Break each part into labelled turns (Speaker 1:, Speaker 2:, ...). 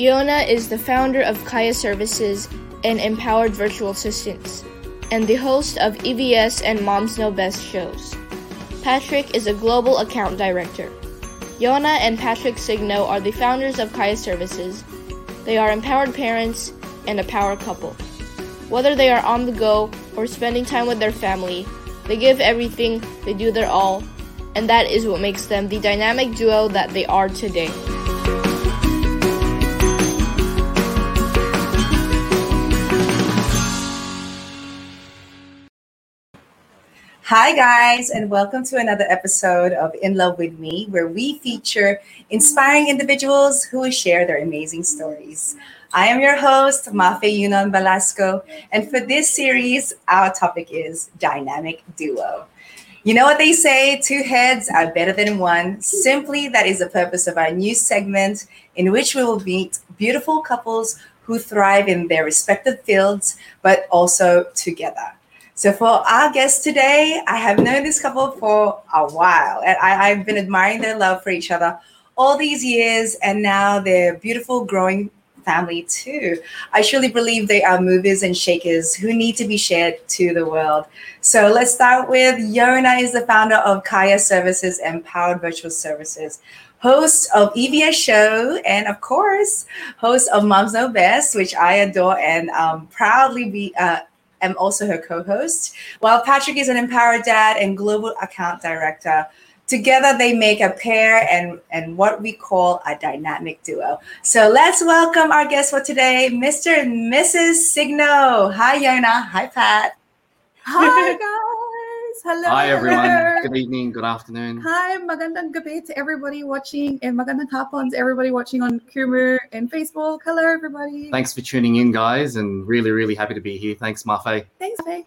Speaker 1: Yona is the founder of Kaya Services and Empowered Virtual Assistants, and the host of EVS and Moms Know Best shows. Patrick is a global account director. Yona and Patrick Signo are the founders of Kaya Services. They are empowered parents and a power couple. Whether they are on the go or spending time with their family, they give everything, they do their all, and that is what makes them the dynamic duo that they are today.
Speaker 2: Hi, guys, and welcome to another episode of In Love with Me, where we feature inspiring individuals who share their amazing stories. I am your host, Mafe Yunon Belasco, and for this series, our topic is Dynamic Duo. You know what they say, two heads are better than one. Simply, that is the purpose of our new segment in which we will meet beautiful couples who thrive in their respective fields, but also together. So for our guest today, I have known this couple for a while, and I, have been admiring their love for each other all these years, and now they're beautiful, growing family too. I truly believe they are movers and shakers who need to be shared to the world. So let's start with Yona is the founder of Kaya Services Empowered Virtual Services host of EVS Show, and of course, host of Moms Know Best, which I adore and um, proudly be uh, am also her co host, while Patrick is an empowered dad and global account director. Together, they make a pair and, and what we call a dynamic duo. So let's welcome our guest for today, Mr. and Mrs. Signo. Hi, Yona. Hi, Pat.
Speaker 3: Hi, guys. Hello.
Speaker 4: Hi, everyone. Good evening. Good afternoon.
Speaker 3: Hi, magandang gabi to everybody watching and magandang hapon to everybody watching on Kumu and Facebook. Hello, everybody.
Speaker 4: Thanks for tuning in, guys, and really, really happy to be here. Thanks, Mafe.
Speaker 3: Thanks, Mafe.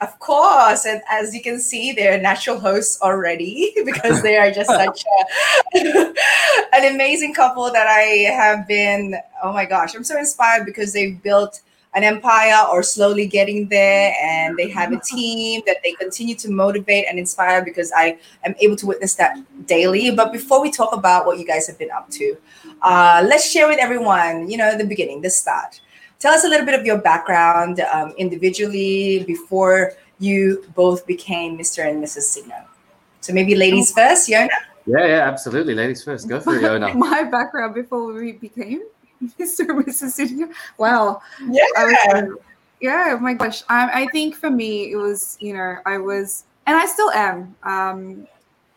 Speaker 2: Of course, and as you can see, they're natural hosts already because they are just such a, an amazing couple that I have been. Oh my gosh, I'm so inspired because they've built an empire or slowly getting there and they have a team that they continue to motivate and inspire because i am able to witness that daily. But before we talk about what you guys have been up to uh, let's share with everyone you know the beginning the start. Tell us a little bit of your background um, individually before you both became mr and mrs signo so maybe ladies oh. first yona?
Speaker 4: Yeah yeah absolutely. Ladies first. Go for it yona.
Speaker 3: My background before we became Mr. Mississippi. Wow.
Speaker 2: Yeah. Was,
Speaker 3: yeah, my gosh. I, I think for me, it was, you know, I was, and I still am. Um,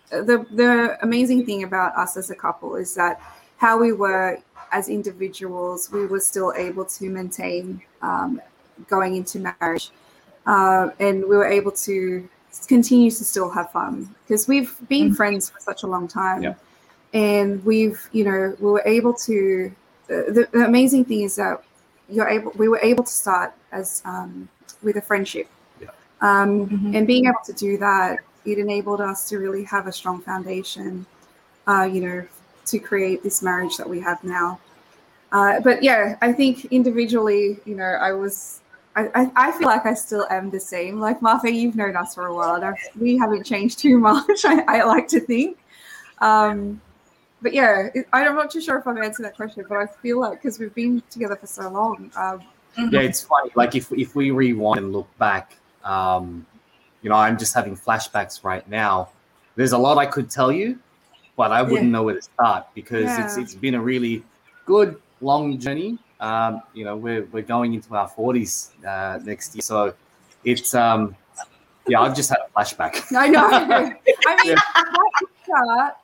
Speaker 3: the the amazing thing about us as a couple is that how we were as individuals, we were still able to maintain um, going into marriage, uh, and we were able to continue to still have fun because we've been mm-hmm. friends for such a long time, yeah. and we've you know we were able to the, the, amazing thing is that you're able we were able to start as um, with a friendship yeah. um, mm-hmm. and being able to do that it enabled us to really have a strong foundation uh, you know to create this marriage that we have now uh, but yeah i think individually you know i was I, I, feel like I still am the same. Like Martha, you've known us for a while. we haven't changed too much. I, I like to think. Um, but yeah, I'm not too sure if I've answered that question, but I feel like because we've been together for so long. Um,
Speaker 4: yeah, it's funny. Like if if we rewind and look back, um, you know, I'm just having flashbacks right now. There's a lot I could tell you, but I wouldn't yeah. know where to start because yeah. it's it's been a really good long journey. Um, you know, we're we're going into our 40s uh, next year, so it's um, yeah, I've just had a flashback.
Speaker 3: I know. I mean, yeah. that,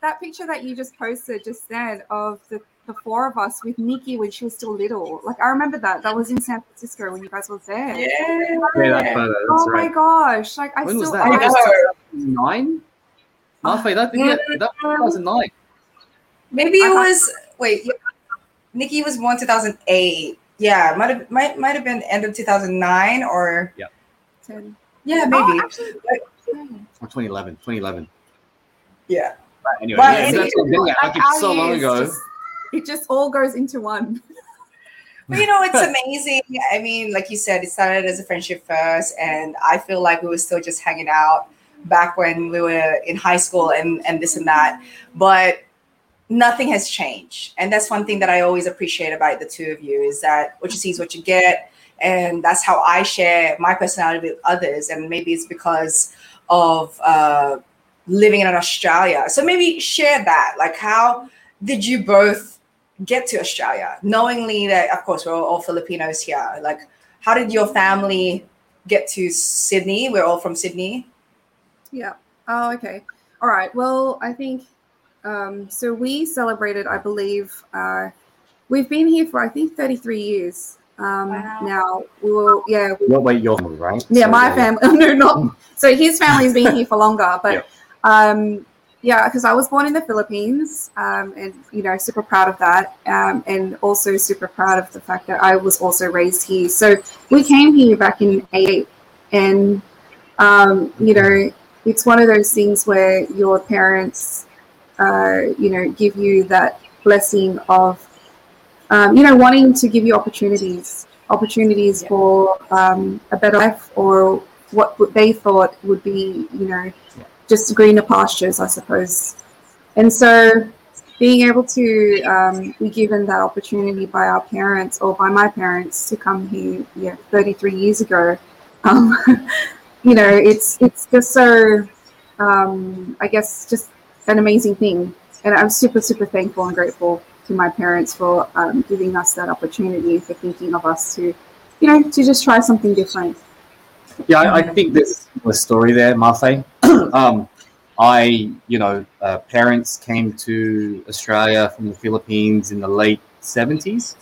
Speaker 3: that picture that you just posted just then of the, the four of us with Nikki when she was still little. Like I remember that. That was in San Francisco when you guys were there.
Speaker 2: Yeah.
Speaker 4: yeah that photo,
Speaker 3: oh
Speaker 4: right.
Speaker 3: my gosh! Like I
Speaker 4: when
Speaker 3: still.
Speaker 4: Was that? I Nine. Halfway. That, yeah, that was nine.
Speaker 2: Maybe it was. Wait. Nikki was born 2008. Yeah, might have might might have been end of 2009 or.
Speaker 4: Yeah.
Speaker 3: 10.
Speaker 2: Yeah, maybe. Oh,
Speaker 4: actually, or 2011. 2011.
Speaker 2: Yeah.
Speaker 4: But anyway, well, yeah, that's like, like it's so long ago.
Speaker 3: Just, it just all goes into one.
Speaker 2: But you know, it's amazing. I mean, like you said, it started as a friendship first, and I feel like we were still just hanging out back when we were in high school and and this and that. But nothing has changed. And that's one thing that I always appreciate about the two of you is that what you see is what you get. And that's how I share my personality with others. And maybe it's because of uh, living in Australia. So maybe share that. Like, how did you both get to Australia, knowingly that, of course, we're all Filipinos here? Like, how did your family get to Sydney? We're all from Sydney.
Speaker 3: Yeah. Oh, okay. All right. Well, I think um, so. We celebrated, I believe, uh, we've been here for I think 33 years. Um, wow. Now we will, yeah. We,
Speaker 4: what wait, your family, right?
Speaker 3: Yeah, so, my yeah. family. no, not so. His family's been here for longer, but yeah. Um, yeah, because I was born in the Philippines, um, and you know, super proud of that, um, and also super proud of the fact that I was also raised here. So we came here back in '88, and um, you know, it's one of those things where your parents, uh, you know, give you that blessing of, um, you know, wanting to give you opportunities, opportunities yeah. for um, a better life or what they thought would be, you know, yeah. Just greener pastures, I suppose. And so being able to um, be given that opportunity by our parents or by my parents to come here yeah, 33 years ago um, you know, it's it's just so, um, I guess, just an amazing thing, and I'm super super thankful and grateful to my parents for um, giving us that opportunity, for thinking of us to, you know, to just try something different.
Speaker 4: Yeah, I, I think there's a story there, Martha. um, I, you know, uh, parents came to Australia from the Philippines in the late 70s.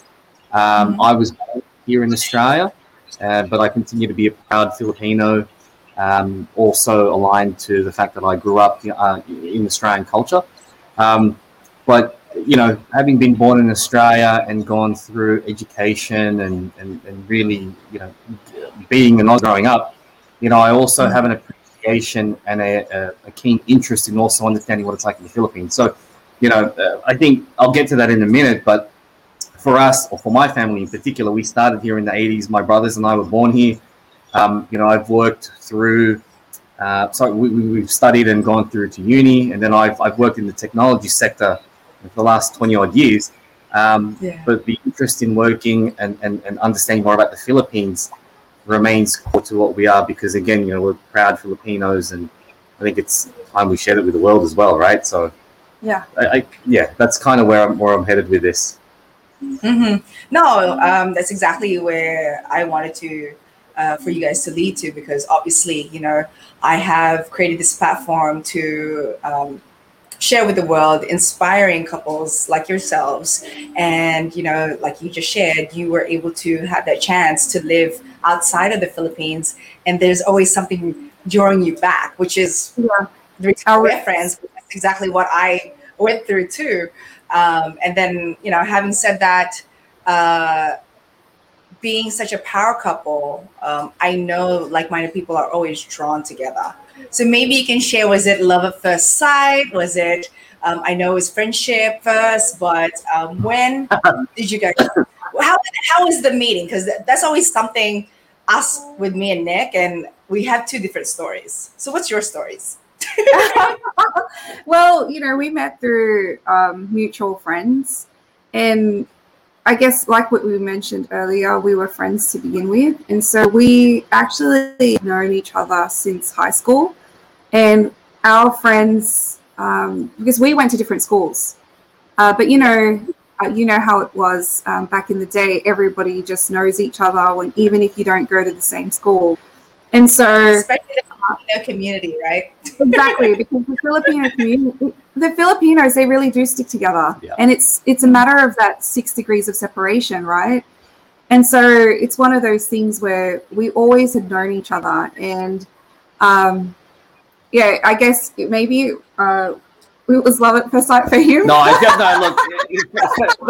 Speaker 4: Um, mm-hmm. I was born here in Australia, uh, but I continue to be a proud Filipino um, also aligned to the fact that I grew up uh, in Australian culture. Um, but you know, having been born in Australia and gone through education and, and, and really, you know, being an Aussie growing up, you know, I also have an appreciation and a, a, a, keen interest in also understanding what it's like in the Philippines. So, you know, uh, I think I'll get to that in a minute, but for us, or for my family in particular, we started here in the 80s. My brothers and I were born here. Um, you know, I've worked through, uh, so we, we've studied and gone through to uni, and then I've, I've worked in the technology sector for the last 20 odd years. Um, yeah. But the interest in working and, and, and understanding more about the Philippines remains core to what we are because, again, you know, we're proud Filipinos, and I think it's time we shared it with the world as well, right? So,
Speaker 3: yeah,
Speaker 4: I, I yeah, that's kind of where I'm where I'm headed with this.
Speaker 2: Mm-hmm. No, um, that's exactly where I wanted to uh, for you guys to lead to because obviously, you know, I have created this platform to um, share with the world inspiring couples like yourselves. And, you know, like you just shared, you were able to have that chance to live outside of the Philippines. And there's always something drawing you back, which is yeah. the our friends. That's exactly what I went through too. Um, and then, you know, having said that, uh, being such a power couple, um, I know like-minded people are always drawn together. So maybe you can share: was it love at first sight? Was it? Um, I know it was friendship first, but um, when did you guys? How how was the meeting? Because that's always something us with me and Nick, and we have two different stories. So what's your stories?
Speaker 3: well, you know, we met through um, mutual friends, and I guess, like what we mentioned earlier, we were friends to begin with. And so we actually known each other since high school. And our friends, um, because we went to different schools. Uh, but, you know, uh, you know how it was um, back in the day. Everybody just knows each other, when, even if you don't go to the same school. And so,
Speaker 2: especially the Filipino community, right?
Speaker 3: exactly, because the Filipino community, the Filipinos, they really do stick together, yeah. and it's it's a matter of that six degrees of separation, right? And so it's one of those things where we always had known each other, and um, yeah, I guess maybe uh, it was love at first sight for him.
Speaker 4: No, I just no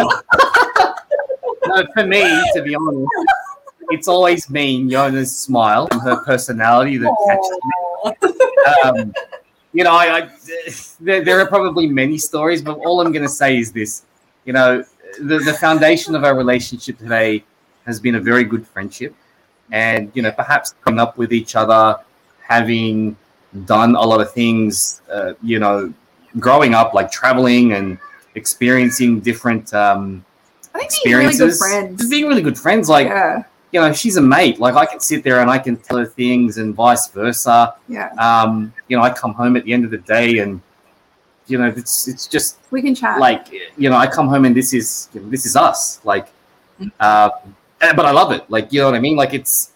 Speaker 4: look. no, for me, to be honest, it's always been Yona's smile and her personality that catches me. Um, you know, I, I there, there, are probably many stories, but all I'm going to say is this: you know, the, the foundation of our relationship today has been a very good friendship, and you know, perhaps coming up with each other, having done a lot of things, uh, you know, growing up, like traveling and experiencing different um,
Speaker 3: I think being really good
Speaker 4: experiences,
Speaker 3: friends.
Speaker 4: just being really good friends. Like
Speaker 3: yeah,
Speaker 4: you know, she's a mate. Like I can sit there and I can tell her things, and vice versa.
Speaker 3: yeah.
Speaker 4: Um, you know, I come home at the end of the day, and you know, it's it's just
Speaker 3: We can chat.
Speaker 4: like you know, I come home and this is you know, this is us. Like, uh, but I love it. Like you know what I mean. Like it's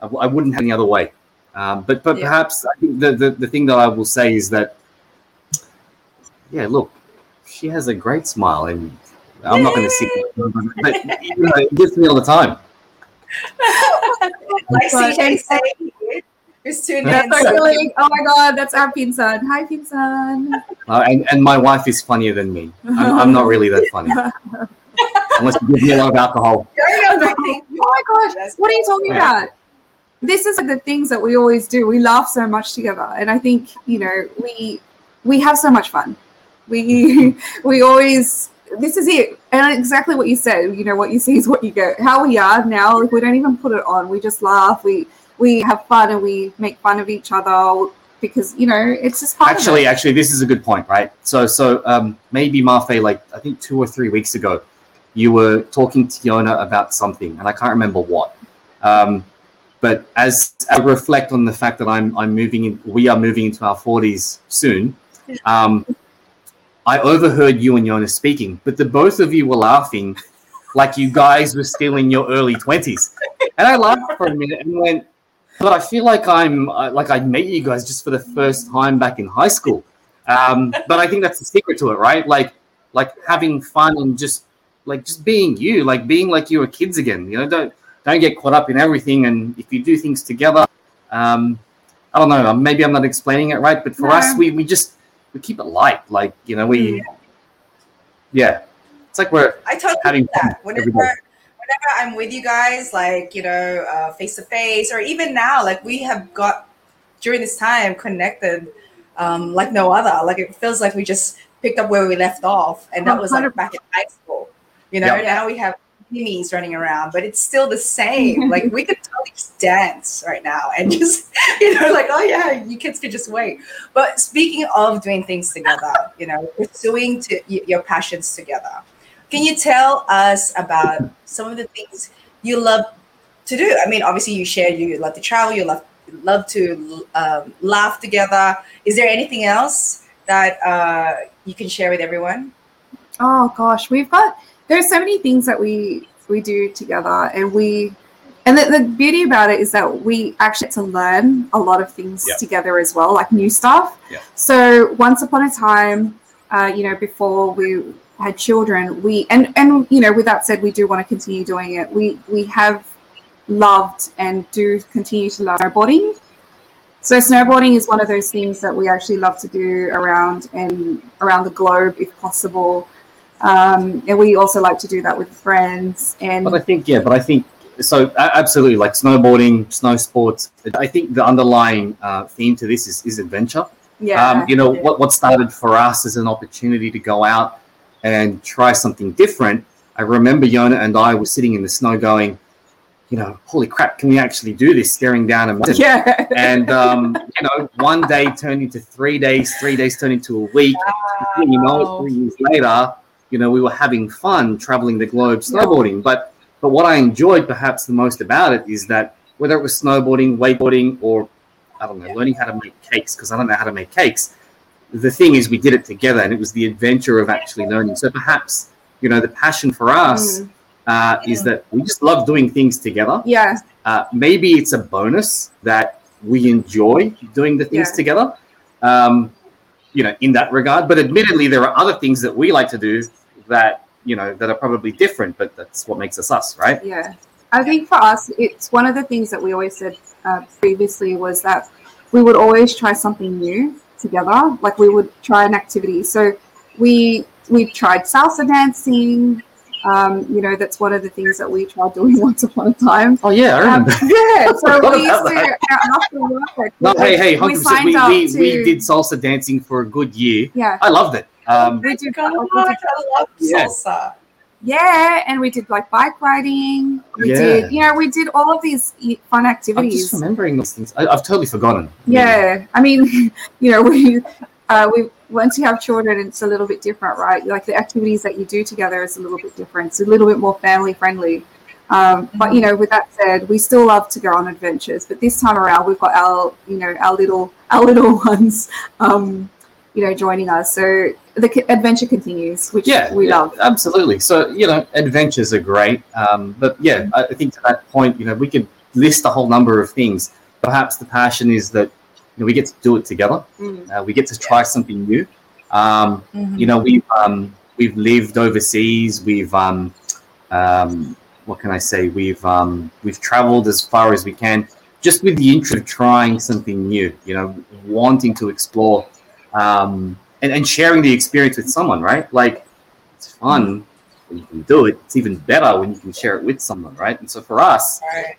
Speaker 4: I wouldn't have any other way. Um, but but
Speaker 2: Yeah.
Speaker 4: perhaps I think the, the the thing that I will say is that yeah, look, she has a great smile, and I'm not going to sit, but you know, it gets me all the time.
Speaker 2: like
Speaker 3: But-
Speaker 2: CJ said, just tune in.
Speaker 3: That's oh my god, that's our pinsan. Hi, pinsan.
Speaker 4: Uh, and, and my wife is funnier than me. I'm, I'm not really that funny. Unless you give me a lot of alcohol.
Speaker 3: Oh my gosh, what are you talking
Speaker 4: Yeah.
Speaker 3: about? This is the things that we always do. We laugh so much together, and I think you know we we have so much fun. We we always this is it, and exactly what you said. You know what you see is what you get. How we are now, like we don't even put it on. We just laugh. We we have fun and we make fun of each other because you know it's just part
Speaker 4: Actually, actually, this is a good point, right? So, so um, maybe Mafe, like I think two or three weeks ago, you were talking to Yona about something, and I can't remember what. Um, but as I reflect on the fact that I'm I'm moving in, we are moving into our forties soon. Um, I overheard you and Jonas speaking, but the both of you were laughing like you guys were still in your early twenties, and I laughed for a minute and went, but I feel like I'm uh, like I met you guys just for the first time back in high school. Um, but I think that's the secret to it, right? Like, like having fun and just like just being you, like being like you were kids again. You know, don't don't get caught up in everything. And if you do things together, um, I don't know. Maybe I'm not explaining it right, but for
Speaker 3: No.
Speaker 4: us, we we just we keep it light. Like you know, we yeah, it's like we're
Speaker 2: I totally
Speaker 4: having
Speaker 2: do that. Whenever, whenever I'm with you guys, like you know, uh, face to face, or even now, like we have got during this time connected um, like no other. Like it feels like we just picked up where we left off, and that was like back in high school. You know,
Speaker 4: Yeah.
Speaker 2: now we have Running around, but it's still the same. like we could totally dance right now and just, you know, like, oh yeah, you kids could just wait. But speaking of doing things together, you know, pursuing to your passions together, can you tell us about some of the things you love to do? I mean, obviously you share you love to travel, you love love to um, laugh together. Is there anything else that uh, you can share with everyone?
Speaker 3: Oh gosh, we've got there's so many things that we we do together, and we and the, the beauty about it is that we actually get to learn a lot of things
Speaker 4: Yeah.
Speaker 3: together as well, like new stuff.
Speaker 4: Yeah.
Speaker 3: So once upon a time, uh, you know, before we had children, we and and you know, with that said, we do want to continue doing it. We we have loved and do continue to love snowboarding. So snowboarding is one of those things that we actually love to do around and around the globe if possible. Um, and we also like to do that with friends. And
Speaker 4: But I think yeah, but I think so absolutely like snowboarding, snow sports. I think the underlying uh, theme to this is, is adventure.
Speaker 3: yeah,
Speaker 4: Um, you know what what started for us as an opportunity to go out and try something different. I remember Yona and I were sitting in the snow going, you know, holy crap, can we actually do this? Staring down a mountain.
Speaker 3: yeah,
Speaker 4: And um, you know, one day turned into three days, three days turned into a week. You know, three years later, you know, we were having fun traveling the globe snowboarding. But but what I enjoyed perhaps the most about it is that whether it was snowboarding, wakeboarding, or I don't know, learning how to make cakes because I don't know how to make cakes. The thing is, we did it together, and it was the adventure of actually learning. So perhaps you know, the passion for us
Speaker 3: Mm.
Speaker 4: uh, is that we just love doing things together.
Speaker 3: yeah,
Speaker 4: Uh, maybe it's a bonus that we enjoy doing the things
Speaker 3: Yeah.
Speaker 4: together, um, you know, in that regard. But admittedly, there are other things that we like to do that you know that are probably different, but that's what makes us us, right?
Speaker 3: yeah. I think for us, it's one of the things that we always said uh, previously was that we would always try something new together. Like we would try an activity. So we we tried salsa dancing. Um, you know, that's one of the things that we tried doing once upon a time.
Speaker 4: Oh yeah, I
Speaker 3: Um,
Speaker 4: remember.
Speaker 3: yeah, so we used to uh, after work. like,
Speaker 4: no,
Speaker 3: we-
Speaker 4: hey, hey,
Speaker 3: we
Speaker 4: hundred percent.
Speaker 3: signed
Speaker 4: We, we,
Speaker 3: to-
Speaker 4: we did salsa dancing for a good year.
Speaker 3: Yeah,
Speaker 4: I loved it. Um,
Speaker 3: we did.
Speaker 2: God,
Speaker 3: we did
Speaker 2: I love
Speaker 4: Yeah.
Speaker 2: salsa.
Speaker 3: Yeah, and we did like bike riding. We
Speaker 4: Yeah.
Speaker 3: did, you know, we did all of these e- fun
Speaker 4: I'm
Speaker 3: activities.
Speaker 4: just remembering those things. I, I've totally forgotten.
Speaker 3: Yeah, I mean, you know, we uh, we once you have children, it's a little bit different, right? Like the activities that you do together is a little bit different. It's a little bit more family friendly. Um, but you know, with that said, we still love to go on adventures. But this time around, we've got our, you know, our little, our little ones, um, you know, joining us. So the adventure continues, which
Speaker 4: yeah,
Speaker 3: we
Speaker 4: yeah,
Speaker 3: love.
Speaker 4: Absolutely. So you know, adventures are great. Um, but yeah, I I think to that point, you know, we could list a whole number of things. Perhaps the passion is that you know, we get to do it together.
Speaker 3: Mm.
Speaker 4: Uh, we get to try something new. Um,
Speaker 2: Mhm.
Speaker 4: you know, we've um, we've lived overseas. We've um, um, what can I say? We've um, we've traveled as far as we can, just with the interest of trying something new. You know, wanting to explore um, and and sharing the experience with someone. Right? Like it's fun when you can do it. It's even better when you can share it with someone. Right? And so for us,
Speaker 2: Right.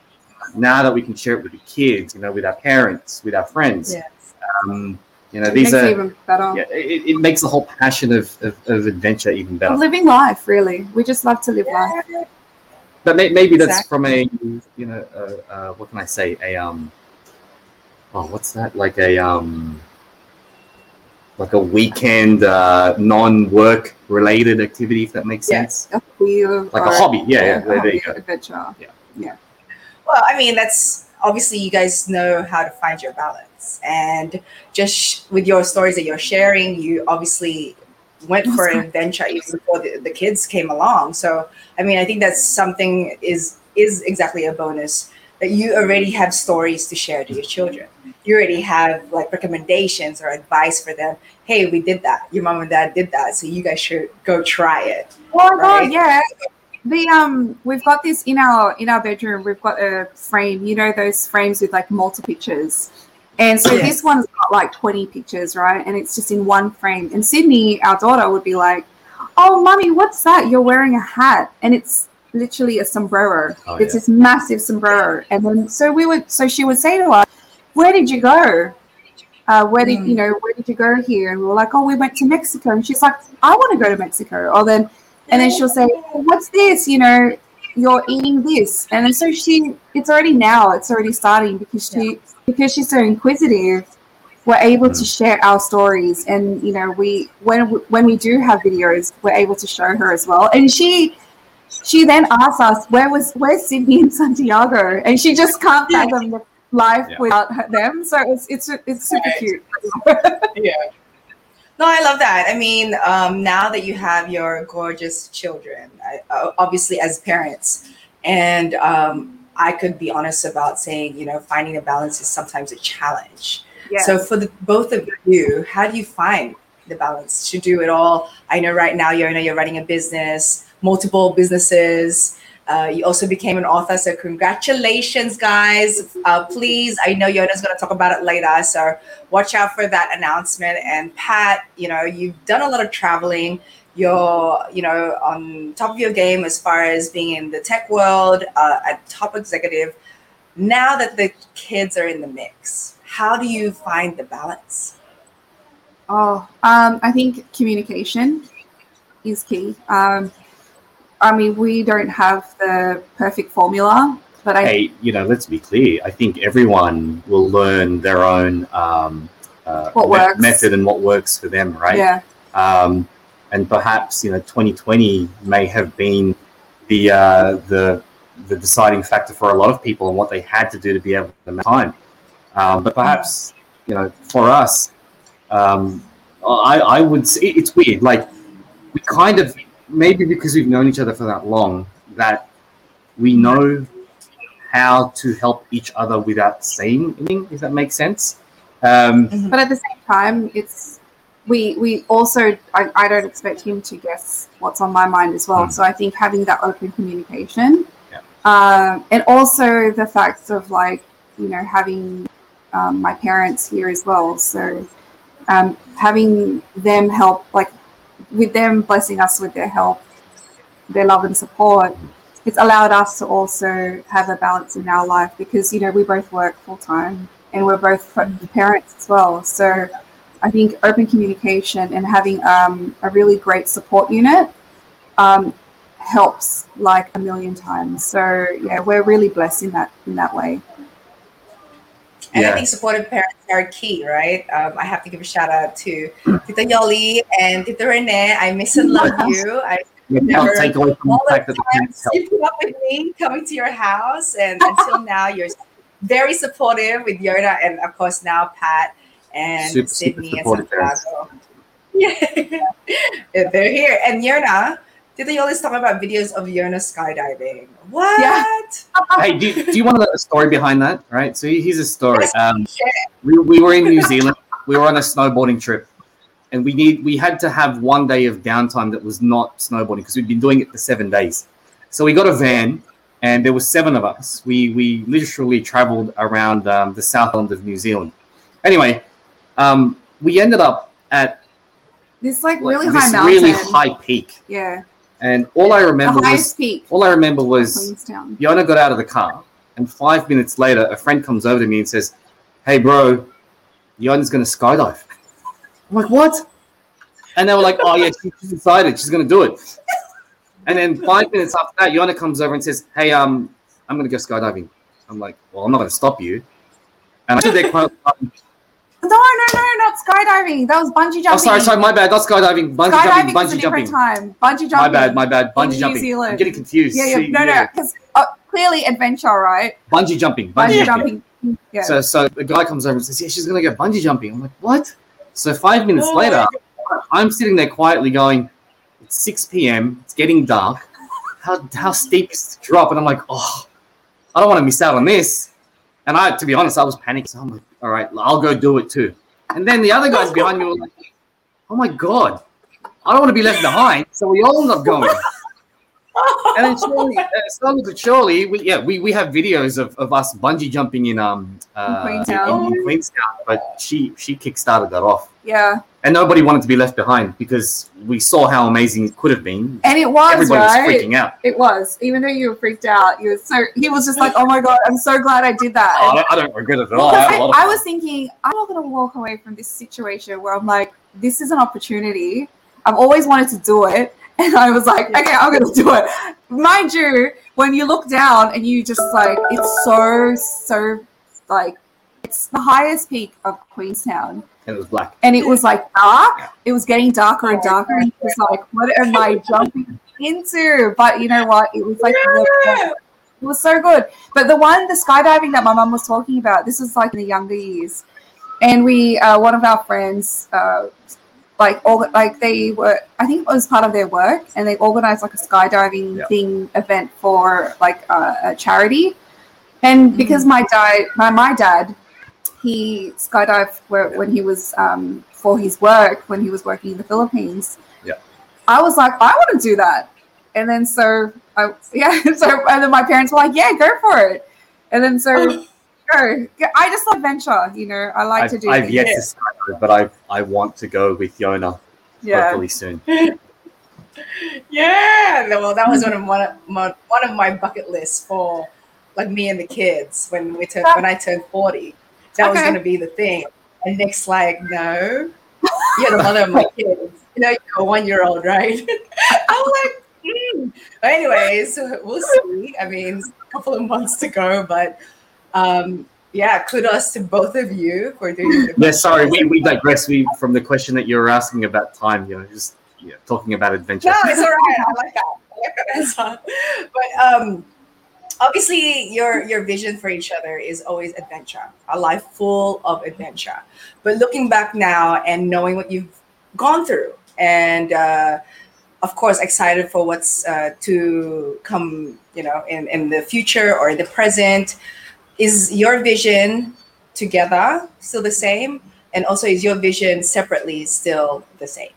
Speaker 4: now that we can share it with the kids, you know, with our parents, with our friends,
Speaker 2: Yes.
Speaker 4: um, you know,
Speaker 3: It
Speaker 4: these
Speaker 3: makes it
Speaker 4: are
Speaker 3: even better.
Speaker 4: yeah, it, it makes the whole passion of, of, of adventure even better.
Speaker 3: Of living life, really. We just love to live life.
Speaker 4: But may, maybe that's from a you know uh, uh, what can I say a um oh what's that like a um like a weekend uh, non-work related activity if that makes sense
Speaker 3: A wheel
Speaker 4: like
Speaker 3: or-
Speaker 4: a hobby yeah yeah, there, there you go
Speaker 3: Adventure.
Speaker 2: yeah yeah Well, I mean, that's obviously you guys know how to find your balance. And just sh- with your stories that you're sharing, you obviously went for an adventure even before the, the kids came along. So, I mean, I think that's something is is exactly a bonus that you already have stories to share to your children. You already have like recommendations or advice for them. Hey, we did that. Your mom and dad did that, so you guys should go try it.
Speaker 3: Oh my
Speaker 2: Right.
Speaker 3: god, yeah. The um we've got this in our in our bedroom, we've got a frame, you know, those frames with like multiple pictures. And so
Speaker 2: Yes.
Speaker 3: this one's got like 20 pictures, right? And it's just in one frame. And Sydney, our daughter, would be like, Oh mommy, what's that? You're wearing a hat. And it's literally a sombrero.
Speaker 4: Oh,
Speaker 3: it's
Speaker 4: yeah.
Speaker 3: this massive sombrero. And then so we would so she would say to us, Where did you go? Uh, where did
Speaker 2: Mm.
Speaker 3: you know where did you go here? And we're like, Oh, we went to Mexico. And she's like, I want to go to Mexico. Or then and then she'll say, "What's this? You know, you're eating this." And then so she, it's already now, it's already starting because she, because she's so inquisitive. We're able to share our stories, and you know, we when when we do have videos, we're able to show her as well. And she, she then asks us, "Where was where's Sydney and Santiago?" And she just can't fathom the life
Speaker 4: Yeah.
Speaker 3: without them. So it's it's it's super
Speaker 2: Right.
Speaker 3: cute.
Speaker 2: yeah. No, I love that. I mean, um, now that you have your gorgeous children, I, uh, obviously as parents, and um, I could be honest about saying, you know, finding a balance is sometimes a challenge.
Speaker 3: Yeah.
Speaker 2: So for the both of you, how do you find the balance to do it all? I know right now you're, you know, you're running a business, multiple businesses. Uh, you also became an author, so congratulations, guys! Uh, please, I know Yona's going to talk about it later, so watch out for that announcement. And Pat, you know, you've done a lot of traveling. You're, you know, on top of your game as far as being in the tech world, uh, a top executive. Now that the kids are in the mix, how do you find the balance?
Speaker 3: Oh, um, I think communication is key. Um, I mean, we don't have the perfect formula, but I
Speaker 4: hey you know let's be clear i think everyone will learn their own um, uh,
Speaker 3: works.
Speaker 4: method and what works for them right
Speaker 3: yeah,
Speaker 4: um, and perhaps you know 2020 may have been the uh, the the deciding factor for a lot of people and what they had to do to be able to make time. Um, but perhaps you know for us, um, I I would say it's weird. Like we kind of maybe because we've known each other for that long that we know how to help each other without saying anything. If that makes sense. Um,
Speaker 3: but at the same time, it's we we also I, I don't expect him to guess what's on my mind as well.
Speaker 4: Mm.
Speaker 3: So I think having that open communication,
Speaker 4: Yeah.
Speaker 3: um, and also the fact of like you know having um, my parents here as well. So um, having them help, like with them blessing us with their help, their love and support, it's allowed us to also have a balance in our life because you know we both work full time and we're both parents as well. So I think open communication and having um, a really great support unit um, helps like a million times. So yeah, we're really blessed in that in that way.
Speaker 2: And
Speaker 4: Yeah.
Speaker 2: I think supportive parents are key, right? Um, I have to give a shout out to Tita Yoli and Tita Rene. I miss and love you. I
Speaker 4: You
Speaker 2: Never-
Speaker 4: take away from
Speaker 2: all
Speaker 4: the fact that the parents
Speaker 2: times you put up with me coming to your house, and until now, you're very supportive with Yona, and of course now Pat and
Speaker 4: Super, super
Speaker 2: Sydney and. Santiago. Yeah, they're here. And Yona, did they always talk about videos of Yona skydiving? What?
Speaker 4: hey, do, do you want to know the story behind that? Right. So here's a story. Um, we, we were in New Zealand. We were on a snowboarding trip, and we need we had to have one day of downtime that was not snowboarding because we'd been doing it for seven days. So we got a van, and there were seven of us. We we literally traveled around um, the south end of New Zealand. Anyway, um, we ended up at
Speaker 3: This like
Speaker 4: like,
Speaker 3: really
Speaker 4: this
Speaker 3: high mountain.
Speaker 4: really high peak,
Speaker 3: Yeah.
Speaker 4: And all I remember
Speaker 3: the
Speaker 4: was
Speaker 3: peak.
Speaker 4: all I remember was
Speaker 3: Queenstown.
Speaker 4: Yona got out of the car, and five minutes later, a friend comes over to me and says, "Hey, bro, Yona's going to skydive." I'm like, "What?" And they were like, "Oh yeah, she's decided she's going to do it." And then five minutes after that, Yona comes over and says, "Hey, um, I'm going to go skydiving." I'm like, "Well, I'm not going to stop you." And I stood there quite.
Speaker 3: No, no, not skydiving. That was bungee jumping.
Speaker 4: Oh, sorry, sorry, my bad. Not skydiving, bungee
Speaker 3: skydiving
Speaker 4: jumping,
Speaker 3: was a
Speaker 4: bungee
Speaker 3: different
Speaker 4: jumping.
Speaker 3: time. Bungee jumping.
Speaker 4: My bad, my bad. Bungee
Speaker 3: New
Speaker 4: jumping. I'm
Speaker 3: Zealand.
Speaker 4: getting confused.
Speaker 3: Yeah, yeah,
Speaker 4: See,
Speaker 3: no, no, because uh, clearly adventure, right?
Speaker 4: Bungee jumping.
Speaker 3: Bungee,
Speaker 4: Bungee jumping.
Speaker 3: jumping. Yeah.
Speaker 4: So, so the guy comes over and says, "Yeah, she's gonna go bungee jumping." I'm like, "What?" So five minutes
Speaker 2: Oh.
Speaker 4: later, I'm sitting there quietly going, "It's 6 p.m. It's getting dark. How how steep is the drop?" And I'm like, "Oh, I don't want to miss out on this." And I, to be honest, I was panicking. So I'm like, "All right, I'll go do it too." And then the other guys behind me were like, "Oh my god, I don't want to be left behind." So we all end up going. And then surely, uh, slowly but surely, we, yeah, we, we have videos of, of us bungee jumping in um uh,
Speaker 3: Queenstown.
Speaker 4: in, in Queenstown, but she she kickstarted that off,
Speaker 3: yeah.
Speaker 4: and nobody wanted to be left behind because we saw how amazing it could have been.
Speaker 3: And it was,
Speaker 4: Everybody
Speaker 3: right?
Speaker 4: was freaking out.
Speaker 3: It was. Even though you were freaked out, you were so he was just like, Oh my god, I'm so glad I did that.
Speaker 4: Oh, I, don't, I don't regret it at all. I, had a lot
Speaker 3: I, I was thinking, I'm not going to walk away from this situation where I'm like, this is an opportunity. I've always wanted to do it. And I was like, okay, I'm going to do it. Mind you, when you look down and you just like, it's so, so like, it's the highest peak of Queenstown.
Speaker 4: and it was black.
Speaker 3: And it was like dark. It was getting darker and darker. And it was like, what am I jumping into? But you know what? It was like,
Speaker 2: Yeah.
Speaker 3: it was so good. But the one, the skydiving that my mum was talking about, this was like in the younger years. And we, uh, one of our friends, uh, like, all, like they were, I think it was part of their work, and they organized like a skydiving
Speaker 4: Yeah.
Speaker 3: thing event for like uh, a charity. And because my dad, my, my dad, he skydived where, when he was um, for his work when he was working in the Philippines.
Speaker 4: Yeah.
Speaker 3: I was like, I want to do that, and then so I yeah, so and then my parents were like, yeah, go for it, and then so go. I just love venture, you know. I like
Speaker 4: I've,
Speaker 3: to do.
Speaker 4: I've
Speaker 3: things.
Speaker 4: yet to skydive, but I I want to go with Yona
Speaker 3: yeah.
Speaker 4: hopefully soon.
Speaker 2: Yeah, well, that was one of one of my, one of my bucket lists for like me and the kids when we turned when I turned forty. That was going to be the thing. And Nick's like, "No, you're the mother of my kids. You know, you're a one year old, right?" I'm like, mm. But anyways, we'll see. I mean, a couple of months to go, but um, yeah, kudos to both of you for doing.
Speaker 4: Yeah, sorry, we, we digress we, from the question that you were asking about time. You know, just yeah, talking about adventure.
Speaker 2: No, it's all right. I like that. I like that answer. But um, obviously, your your vision for each other is always adventure, a life full of adventure. But looking back now and knowing what you've gone through, and uh, of course, excited for what's uh, to come, you know, in in the future or in the present, is your vision together still the same? And also, is your vision separately still the same?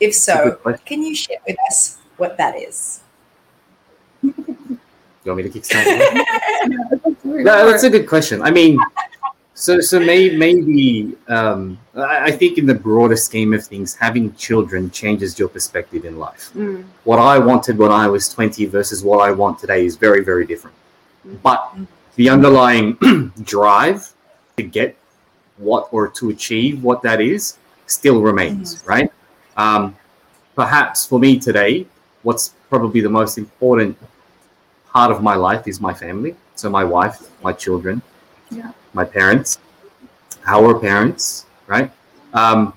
Speaker 2: If so, can you share with us what that is?
Speaker 4: You want me to kickstart? No, that's a good question. I mean, so so may, maybe um, I, I think in the broader scheme of things, having children changes your perspective in life.
Speaker 3: Mm,
Speaker 4: What I wanted when I was twenty versus what I want today is very very different. But the underlying drive to get what or to achieve what that is still remains, right? Um, perhaps for me today, what's probably the most important part of my life is my family. So my wife, my children,
Speaker 3: Yeah.
Speaker 4: my parents. our parents, right? Um,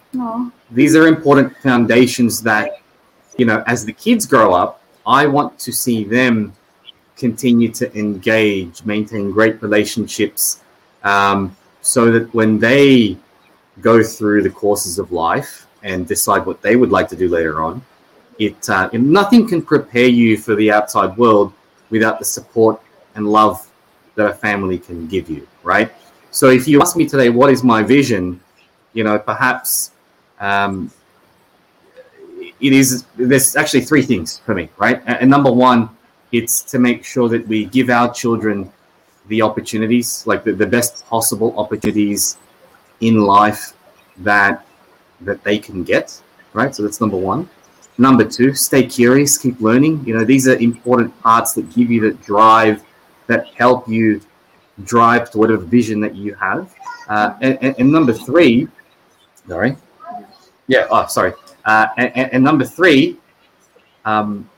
Speaker 4: these are important foundations that, you know, as the kids grow up, I want to see them continue to engage, maintain great relationships, um, so that when they go through the courses of life and decide what they would like to do later on, it uh, nothing can prepare you for the outside world without the support and love that a family can give you, right? So if you ask me today, what is my vision? You know, perhaps um, it is. There's actually three things for me, right? And, and number one, it's to make sure that we give our children the opportunities, like the, the best possible opportunities in life that that they can get, right? So that's number one. Number two, stay curious, keep learning. You know, these are important parts that give you that drive, that help you drive to whatever vision that you have. Uh, and, and, number three, sorry, yeah, oh, sorry. Uh, and, and, number three, um,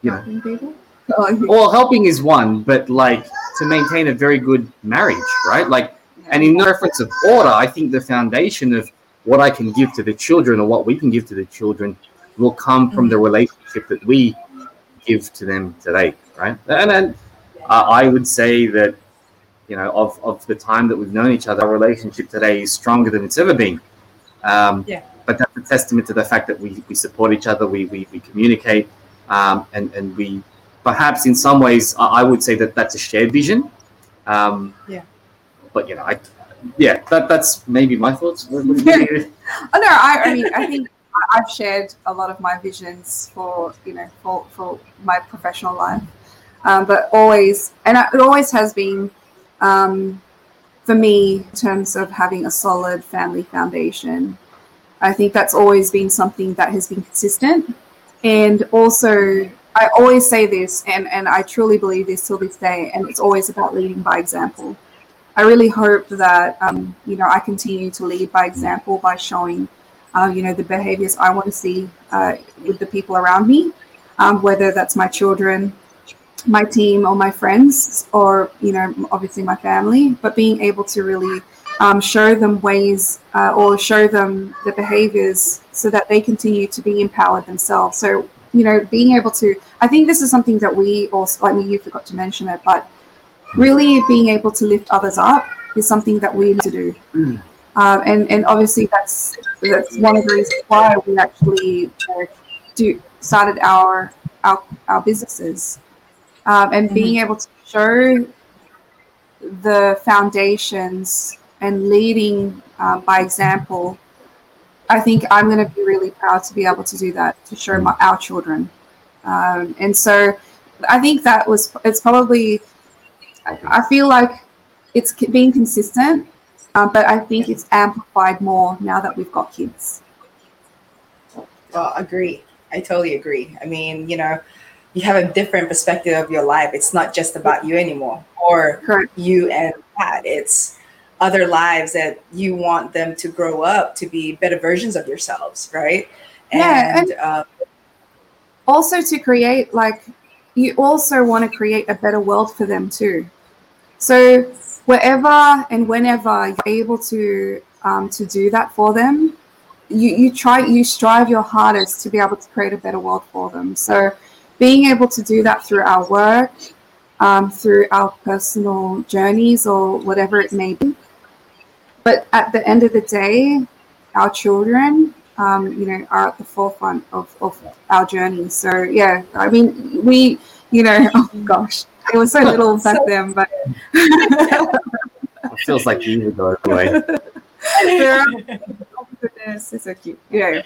Speaker 4: you know, well, helping is one, but like to maintain a very good marriage, right? Like, and in reference of order, I think the foundation of what I can give to the children or what we can give to the children will come from the mm-hmm. relationship that we give to them today, right? And then uh, I would say that, you know, of, of the time that we've known each other, our relationship today is stronger than it's ever been. Um, yeah. But that's a testament to the fact that we, we support each other, we, we, we communicate, um, and, and we perhaps in some ways, I, I would say that that's a shared vision. Um, yeah. But, you know, I, yeah, that, that's maybe my thoughts. oh, no,
Speaker 3: I, I mean, I think I've shared a lot of my visions for you know for, for my professional life, um, but always and it always has been um, for me in terms of having a solid family foundation. I think that's always been something that has been consistent, and also I always say this, and and I truly believe this till this day, and it's always about leading by example. I really hope that um, you know I continue to lead by example by showing uh, you know, the behaviors I want to see uh, with the people around me, um, whether that's my children, my team, or my friends, or, you know, obviously my family, but being able to really um, show them ways uh, or show them the behaviors so that they continue to be empowered themselves. So, you know, being able to, I think this is something that we also, I mean, you forgot to mention it, but really being able to lift others up is something that we need to do. Mm. Um, and and obviously that's that's one of the reasons why we actually uh, do started our our, our businesses um, and mm-hmm. being able to show the foundations and leading uh, by example i think i'm going to be really proud to be able to do that to show my, our children um, and so i think that was it's probably i feel like it's being consistent um, but I think it's amplified more now that we've got kids.
Speaker 2: Well, agree. I totally agree. I mean, you know, you have a different perspective of your life. It's not just about you anymore, or Correct. you and Pat. It's other lives that you want them to grow up to be better versions of yourselves, right?
Speaker 3: Yeah, and, and um, also to create like you also want to create a better world for them too. So wherever and whenever you're able to um, to do that for them, you, you try you strive your hardest to be able to create a better world for them. So being able to do that through our work, um, through our personal journeys or whatever it may be. But at the end of the day, our children, um, you know, are at the forefront of, of our journey. So yeah, I mean, we, you know, oh gosh, it was so little back so, then, but
Speaker 4: it feels like years ago anyway.
Speaker 3: oh goodness, it's so cute. Yeah.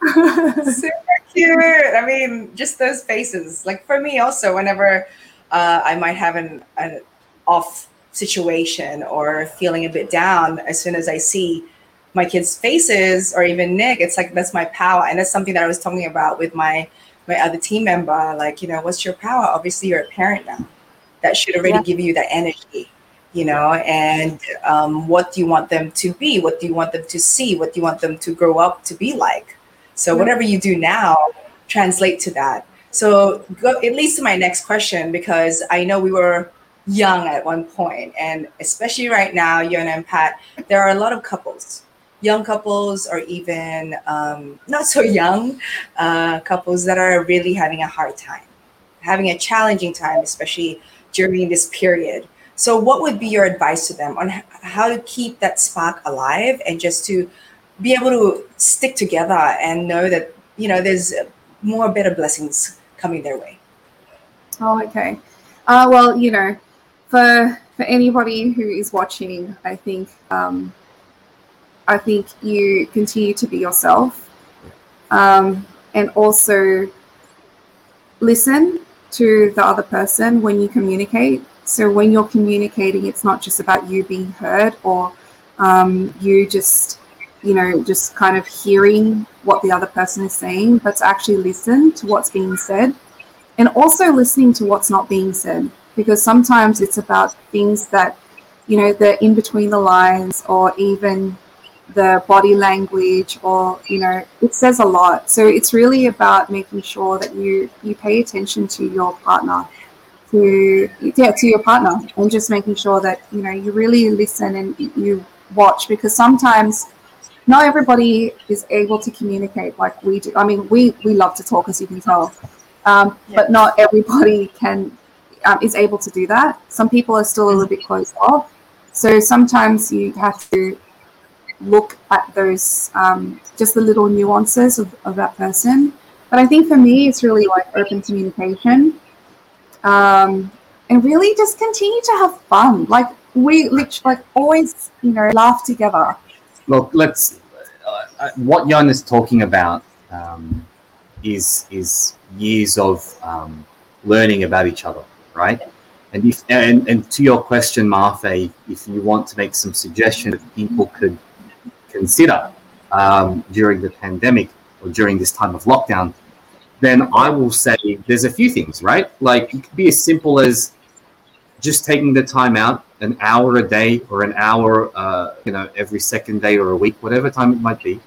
Speaker 2: Super cute. I mean, just those faces. Like for me, also, whenever uh, I might have an, an off situation or feeling a bit down, as soon as I see my kids' faces or even Nick, it's like that's my power. And that's something that I was talking about with my my other team member, like, you know, what's your power? Obviously, you're a parent now. That should already yeah. give you that energy, you know, and um, what do you want them to be? What do you want them to see? What do you want them to grow up to be like? So, yeah. whatever you do now, translate to that. So, go, it leads to my next question because I know we were young at one point, and especially right now, Yona and Pat, there are a lot of couples, young couples, or even um, not so young uh, couples that are really having a hard time, having a challenging time, especially during this period. So, what would be your advice to them on how to keep that spark alive and just to be able to stick together and know that you know there's more better blessings coming their way?
Speaker 3: Oh, okay. Uh, well, you know, for for anybody who is watching, I think um, I think you continue to be yourself, um, and also listen to the other person when you communicate. So when you're communicating, it's not just about you being heard or um, you just, you know, just kind of hearing what the other person is saying, but to actually listen to what's being said and also listening to what's not being said because sometimes it's about things that, you know, they're in between the lines or even the body language or you know it says a lot so it's really about making sure that you you pay attention to your partner to yeah to your partner and just making sure that you know you really listen and you watch because sometimes not everybody is able to communicate like we do i mean we we love to talk as you can tell um, yeah. but not everybody can um, is able to do that some people are still a little bit closed off so sometimes you have to look at those um, just the little nuances of, of that person. But I think for me, it's really like open communication, um, and really just continue to have fun. Like we literally like always, you know, laugh together.
Speaker 4: Look, let's. Uh, uh what Jan is talking about um, is is years of um, learning about each other, right? And if and, and to your question, Mafe, if you want to make some suggestions that people could consider um, during the pandemic or during this time of lockdown, then I will say there's a few things, right? Like it could be as simple as just taking the time out, an hour a day or an hour, uh, you know, every second day or a week, whatever time it might be,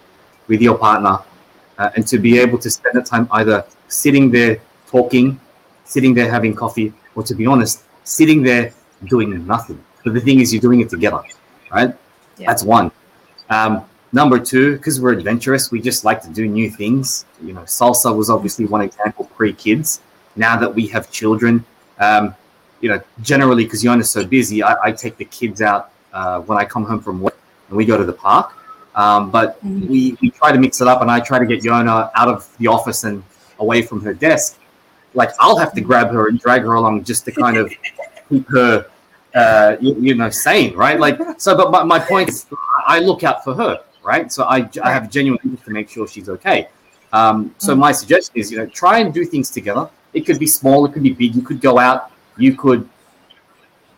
Speaker 4: with your partner, uh, and to be able to spend the time either sitting there talking, sitting there having coffee, or to be honest, sitting there doing nothing. But the thing is, you're doing it together, right? Yeah. That's one. Um, number two, because we're adventurous, we just like to do new things. You know, salsa was obviously one example pre kids. Now that we have children, um, you know, generally because Yona's so busy, I, I, take the kids out uh, when I come home from work and we go to the park. Um, but mm-hmm. we, we try to mix it up and I try to get Yona out of the office and away from her desk. Like I'll have to grab her and drag her along just to kind of keep her uh, you, you, know, sane, right? Like, so, but my, my point is, I look out for her, right? So I, I have genuine interest to make sure she's okay. Um, so my suggestion is, you know, try and do things together. It could be small, it could be big. You could go out, you could,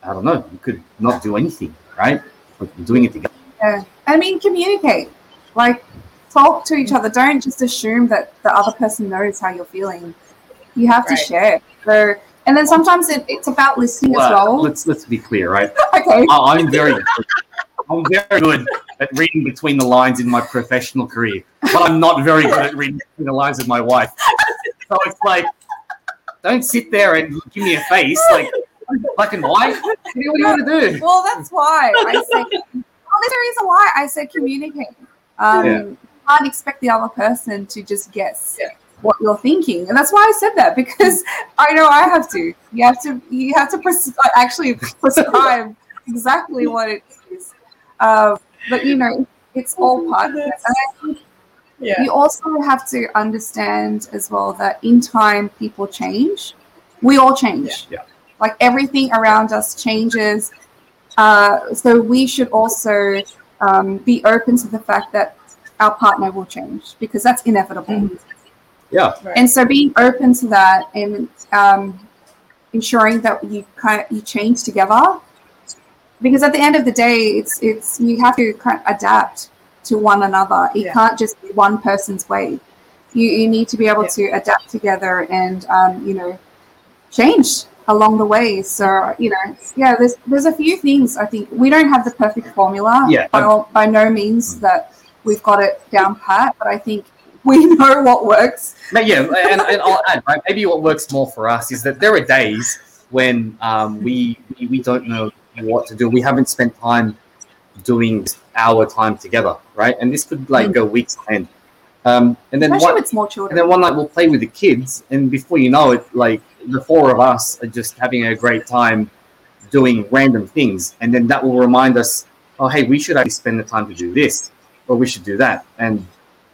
Speaker 4: I don't know, you could not do anything, right? But doing it together.
Speaker 3: Yeah. I mean, communicate. Like, talk to each other. Don't just assume that the other person knows how you're feeling. You have right. to share. So and then sometimes it, it's about listening well, as well.
Speaker 4: Let's let's be clear, right?
Speaker 3: okay.
Speaker 4: I, I'm very I'm very good at reading between the lines in my professional career, but I'm not very good at reading between the lines with my wife. So it's like, don't sit there and give me a face like black and white. What do you, want to do?
Speaker 3: Well, that's why I said. Well, there's a reason why I said communicate. Um, yeah. You can't expect the other person to just guess. Yeah what you're thinking. And that's why i said that because i know i have to. You have to you have to pres- actually prescribe exactly what it is. Uh, but you know it's all part of it. and i think yeah. you also have to understand as well that in time people change. We all change.
Speaker 4: Yeah.
Speaker 3: like everything around us changes. Uh, so we should also um, be open to the fact that our partner will change because that's inevitable. Mm-hmm
Speaker 4: yeah.
Speaker 3: Right. And so being open to that and um, ensuring that you kind of you change together, because at the end of the day, it's it's you have to kind of adapt to one another. It yeah. can't just be one person's way. You you need to be able yeah. to adapt together and um, you know change along the way. So you know, yeah, there's there's a few things I think we don't have the perfect formula.
Speaker 4: Yeah.
Speaker 3: By, all, by no means that we've got it down pat, but I think we know what works.
Speaker 4: But yeah, and, and I'll add, right, maybe what works more for us is that there are days when um, we, we we don't know what to do. We haven't spent time doing our time together, right? And this could like go weeks end. Um, and then
Speaker 3: Especially
Speaker 4: one,
Speaker 3: with small
Speaker 4: and then one night we'll play with the kids, and before you know it, like the four of us are just having a great time doing random things, and then that will remind us, oh hey, we should actually spend the time to do this, or we should do that, and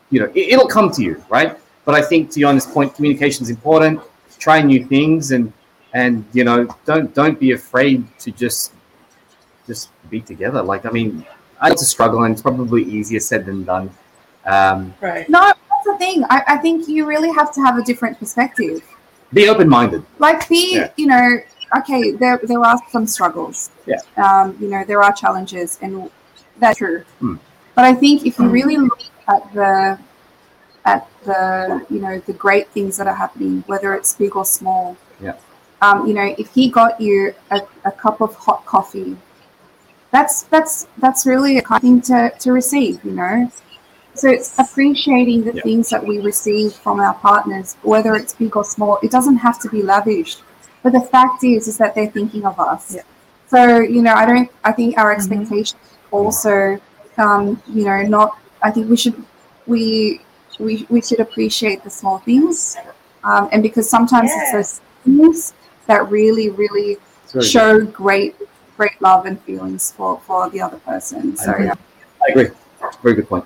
Speaker 4: you know it, it'll come to you, right? But I think to Yona's point, communication is important. Try new things, and and you know don't don't be afraid to just just be together. Like I mean, I it's a struggle, and it's probably easier said than done. Um,
Speaker 2: Right.
Speaker 3: No, that's the thing. I, I think you really have to have a different perspective.
Speaker 4: be open-minded.
Speaker 3: Like, be,
Speaker 4: Yeah.
Speaker 3: you know, okay, there, there are some struggles.
Speaker 4: Yeah.
Speaker 3: Um, you know, there are challenges, and that's true.
Speaker 4: Hmm.
Speaker 3: But I think if you really look at the, at the, you know, the great things that are happening, whether it's big or small.
Speaker 4: Yeah.
Speaker 3: Um, you know, if he got you a, a cup of hot coffee, that's that's that's really a kind thing to, to receive, you know. So it's appreciating the
Speaker 4: Yeah.
Speaker 3: things that we receive from our partners, whether it's big or small. It doesn't have to be lavish, but the fact is, is that they're thinking of us.
Speaker 2: Yeah.
Speaker 3: So you know, I don't. I think our
Speaker 2: Mhm.
Speaker 3: expectations also, um, you know, not. I think we should we we we should appreciate the small things, um, and because sometimes
Speaker 2: Yes.
Speaker 3: it's those things that really, really
Speaker 4: It's good.
Speaker 3: show great great love and feelings for for the other person. So
Speaker 4: agree.
Speaker 3: yeah.
Speaker 4: I agree. Very good point.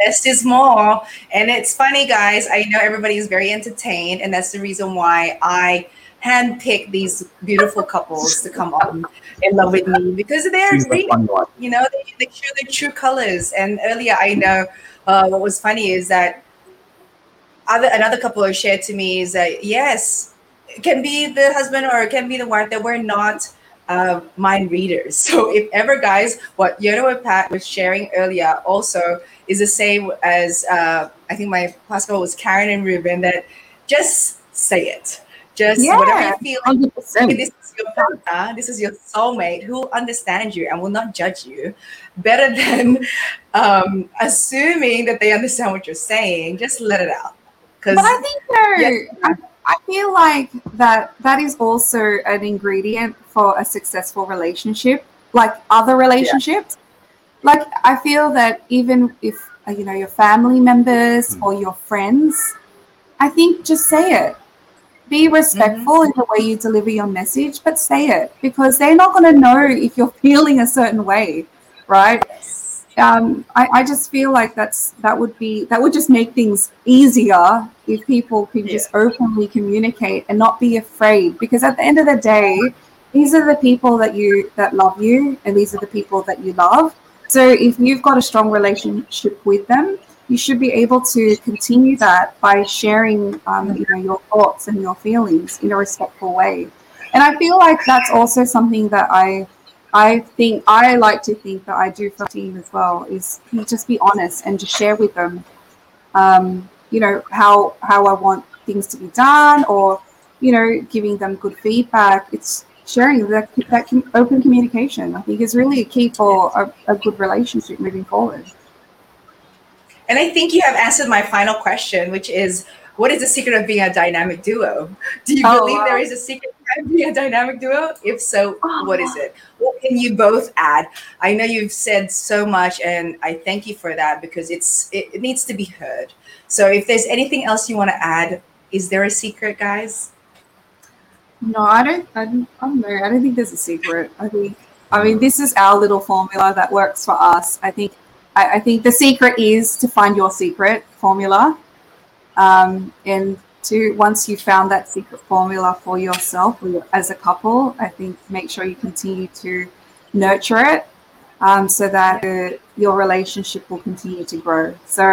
Speaker 2: less is more. And it's funny, guys. I know everybody is very entertained, and that's the reason why I handpick these beautiful couples to come on in love with me because they're
Speaker 4: fun
Speaker 2: you know, they, they show their true colors. And earlier, I know uh, what was funny is that other another couple shared to me is that yes, it can be the husband or it can be the wife that we're not uh, mind readers. So if ever, guys, what Yona and Pat was sharing earlier also is the same as uh, I think my pastor was Karen and Ruben that just say it. Just whatever you feel this is your partner, this is your soulmate who understands you and will not judge you better than um, assuming that they understand what you're saying. Just let it out.
Speaker 3: But I think though. I, I feel like that that is also an ingredient for a successful relationship, like other relationships. Like I feel that even if you know your family members
Speaker 4: Mm.
Speaker 3: or your friends, I think just say it. Be respectful in the way you deliver your message, but say it because they're not going to know if you're feeling a certain way, right? um, I, I just feel like that's that would be that would just make things easier if people could just openly communicate and not be afraid because at the end of the day these are the people that you that love you and these are the people that you love. So if you've got a strong relationship with them you should be able to continue that by sharing um, you know your thoughts and your feelings in a respectful way and i feel like that's also something that i I think I like to think that I do for team as well is just be honest and just share with them, um, you know how how I want things to be done or you know giving them good feedback. It's sharing that that open communication. I think is really a key for a, a good relationship moving forward.
Speaker 2: And I think you have answered my final question, which is what is the secret of being a dynamic duo? Do you
Speaker 3: Oh,
Speaker 2: believe
Speaker 3: wow.
Speaker 2: there is a secret of being a dynamic duo? If so,
Speaker 3: Oh,
Speaker 2: what is it? What can you both add? I know you've said so much, and I thank you for that because it's it, it needs to be heard. So, if there's anything else you want to add, is there a secret, guys?
Speaker 3: No, I don't. I don't, I don't know. I don't think there's a secret. I think. I mean, this is our little formula that works for us. I think. I, I think the secret is to find your secret formula, um, and to once you've found that secret formula for yourself or your- as a couple, I think make sure you continue to nurture it, um, so that uh, your relationship will continue to grow. So,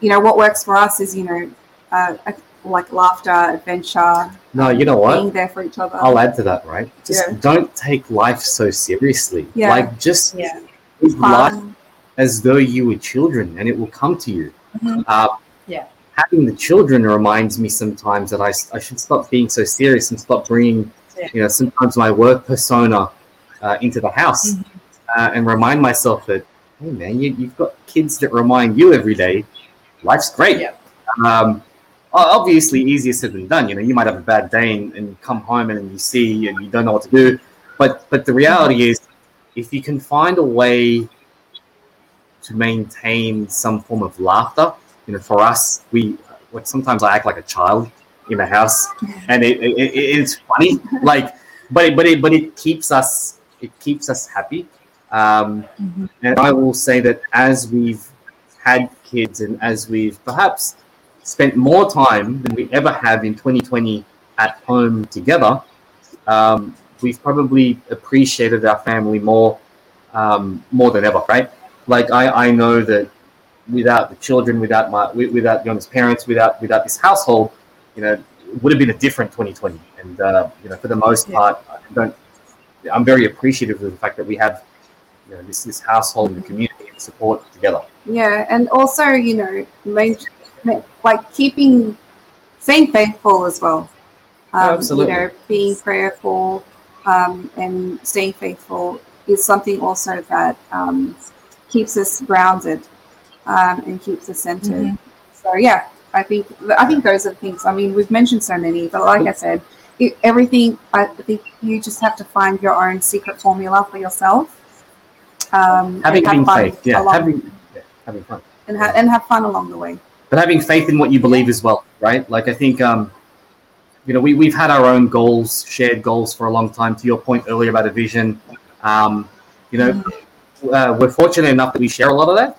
Speaker 3: you know, what works for us is you know, uh, like laughter, adventure,
Speaker 4: No, you know what?
Speaker 3: being there for each other.
Speaker 4: I'll add to that, right? Just
Speaker 3: Yeah.
Speaker 4: don't take life so seriously.
Speaker 3: Yeah.
Speaker 4: Like just
Speaker 2: Yeah.
Speaker 4: live life
Speaker 3: Fun.
Speaker 4: As though you were children and it will come to you.
Speaker 2: Mhm.
Speaker 4: Uh,
Speaker 2: Yeah.
Speaker 4: Having the children reminds me sometimes that I, I should stop being so serious and stop bringing,
Speaker 2: Yeah.
Speaker 4: you know, sometimes my work persona uh, into the house
Speaker 2: Mhm.
Speaker 4: uh, and remind myself that, hey, man, you, you've got kids that remind you every day life's great.
Speaker 2: Yeah.
Speaker 4: Um, obviously easier said than done. You know, you might have a bad day and, and come home and you see and you don't know what to do. But but the reality is, if you can find a way to maintain some form of laughter, you know, for us, we what sometimes I act like a child in the house, and it, it, it it's funny, like, but it, but it but it keeps us it keeps us happy. Um,
Speaker 2: Mhm.
Speaker 4: and I will say that as we've had kids and as we've perhaps spent more time than we ever have in 2020 at home together, um, we've probably appreciated our family more um, more than ever, right? Like I, I know that without the children, without my wi- without Yona's parents, without without this household, you know, it would have been a different 2020. And uh, you know, for the most
Speaker 2: Yeah.
Speaker 4: part, I don't. I'm very appreciative of the fact that we have you know, this this household and the community and support together.
Speaker 3: Yeah, and also you know, like keeping, staying faithful as well. Um,
Speaker 4: Absolutely.
Speaker 3: You know, being prayerful um, and staying faithful is something also that um, keeps us grounded um, and keeps us centered.
Speaker 2: Mhm.
Speaker 3: So yeah, I think I think those are the things. I mean, we've mentioned so many, but like I said, it, everything. I think you just have to find your own secret formula for yourself. Um,
Speaker 4: Having
Speaker 3: have fun
Speaker 4: faith, yeah,
Speaker 3: along-
Speaker 4: having yeah, having fun.
Speaker 3: and, ha- and have fun along the way.
Speaker 4: but having faith in what you believe as well, right? Like I think, um, you know, we we've had our own goals, shared goals for a long time. To your point earlier about a vision, um, you know, uh, we're fortunate enough that we share a lot of that.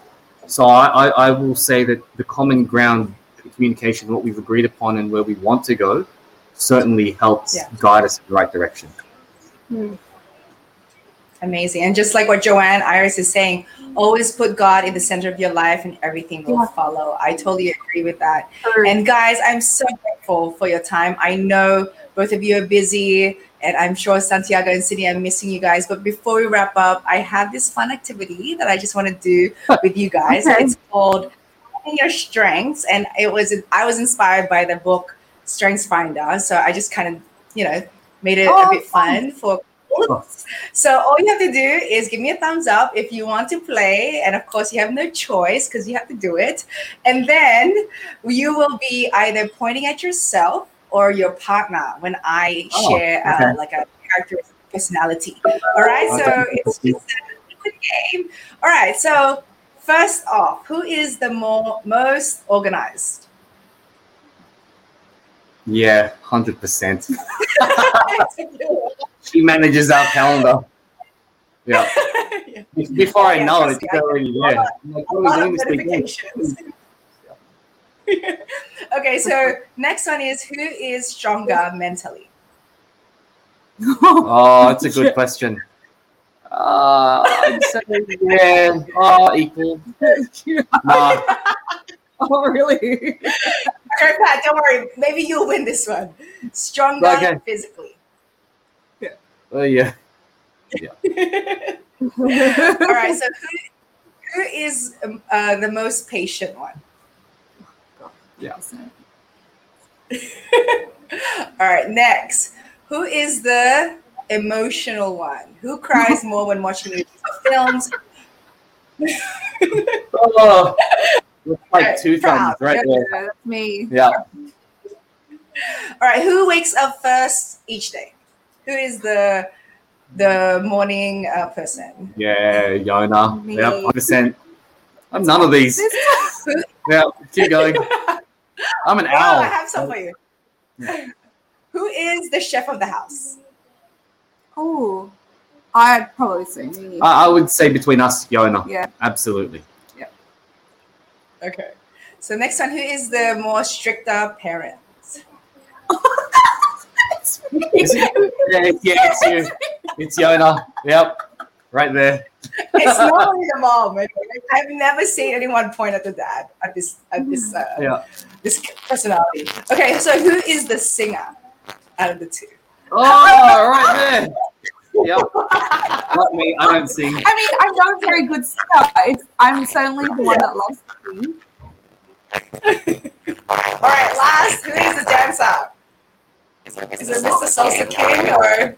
Speaker 4: So I, I, I will say that the common ground, communication, what we've agreed upon, and where we want to go, certainly helps
Speaker 2: Yeah.
Speaker 4: guide us in the right direction.
Speaker 2: Amazing. And just like what Joanne Iris is saying, always put God in the center of your life and everything will
Speaker 3: Yeah.
Speaker 2: follow. I totally agree with that. And guys, I'm so grateful for your time. I know both of you are busy, and I'm sure Santiago and Sydney are missing you guys. But before we wrap up, I have this fun activity that I just want to do with you guys.
Speaker 3: Okay.
Speaker 2: It's called Finding Your Strengths, and it was I was inspired by the book Strengths Finder. So I just kind of, you know, made it a
Speaker 3: Oh,
Speaker 2: bit fun for so all you have to do is give me a thumbs up if you want to play, and of course you have no choice because you have to do it. And then you will be either pointing at yourself or your partner when I
Speaker 4: Oh,
Speaker 2: share uh, like a characteristic personality. All right, so
Speaker 4: Okay.
Speaker 2: it's just a quick game. All right, so first off, who is the more most organized?
Speaker 4: Yeah, hundred percent. She manages our calendar. Yeah. Before I know it, it's already there. Like, what are we doing this weekend?
Speaker 2: Notifications. okay, so next one is who is stronger mentally?
Speaker 4: Oh, that's a good question. Uh, I'd say, yeah, oh, equal. Nah,
Speaker 3: oh, really?
Speaker 2: Okay, Pat, don't worry. Maybe you'll win this one. Stronger
Speaker 4: Okay.
Speaker 2: physically. Yeah.
Speaker 4: Oh, yeah.
Speaker 2: All right, so who, who is um, uh, the most patient one?
Speaker 4: Yeah.
Speaker 2: All right, next. Who is the emotional one? Who cries more when watching movies or films?
Speaker 4: Oh, it's like
Speaker 2: Alright,
Speaker 4: two thumbs right
Speaker 3: Yeah,
Speaker 4: there.
Speaker 3: that's me.
Speaker 4: Yeah.
Speaker 2: All right, who wakes up first each day? Who is the the morning uh, person?
Speaker 4: Yeah, Yona.
Speaker 3: Me.
Speaker 4: Yep, 100%. I'm none of these. Yeah, keep going. I'm an
Speaker 2: Oh, I have some for you. Who is the chef of the house?
Speaker 3: oh, I'd probably say me.
Speaker 4: I, I would say between us, Yona.
Speaker 3: yeah.
Speaker 4: Absolutely. Yeah.
Speaker 2: Okay. So next one, who is the more stricter parent?
Speaker 3: It's me.
Speaker 4: It- yeah, yeah, it's you. It's Yona. Yep. Right there.
Speaker 2: It's normally the mom. I've never seen anyone point at the dad at this at this uh,
Speaker 4: Yeah.
Speaker 2: this personality. Okay, so who is the singer out of the two?
Speaker 4: Oh, right there. Yep. Not me. I don't sing.
Speaker 3: I mean, I'm not a very good singer. It's, I'm certainly the one that loves to sing.
Speaker 2: All right, last, who is the dancer? Is it Mr. Salsa King or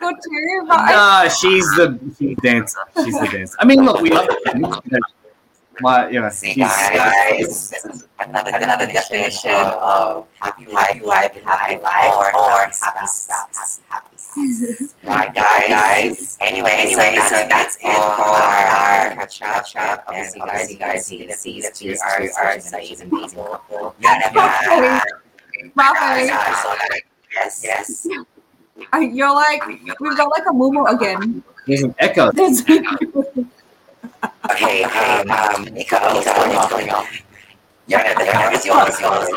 Speaker 3: Good too,
Speaker 4: Nah, she's the she's dancer. She's the dancer. I mean, look, we love it. my you know,
Speaker 5: See guys, this is another, another definition of happy life, life, happy life, or, or happy spouse, happy. Right, guys, guys. Anyway, anyway, so that's it for our catch up. Catch Obviously, guys, you guys see the see that you are are such an amazing couple. Yeah, yeah.
Speaker 3: Rafa,
Speaker 5: Yes, yes.
Speaker 3: I- you're like we've got like a mumu again.
Speaker 4: there's an echo.
Speaker 3: There's-
Speaker 5: Okay, okay, um, Nico, what's going on? Yeah, the camera is yours, yours.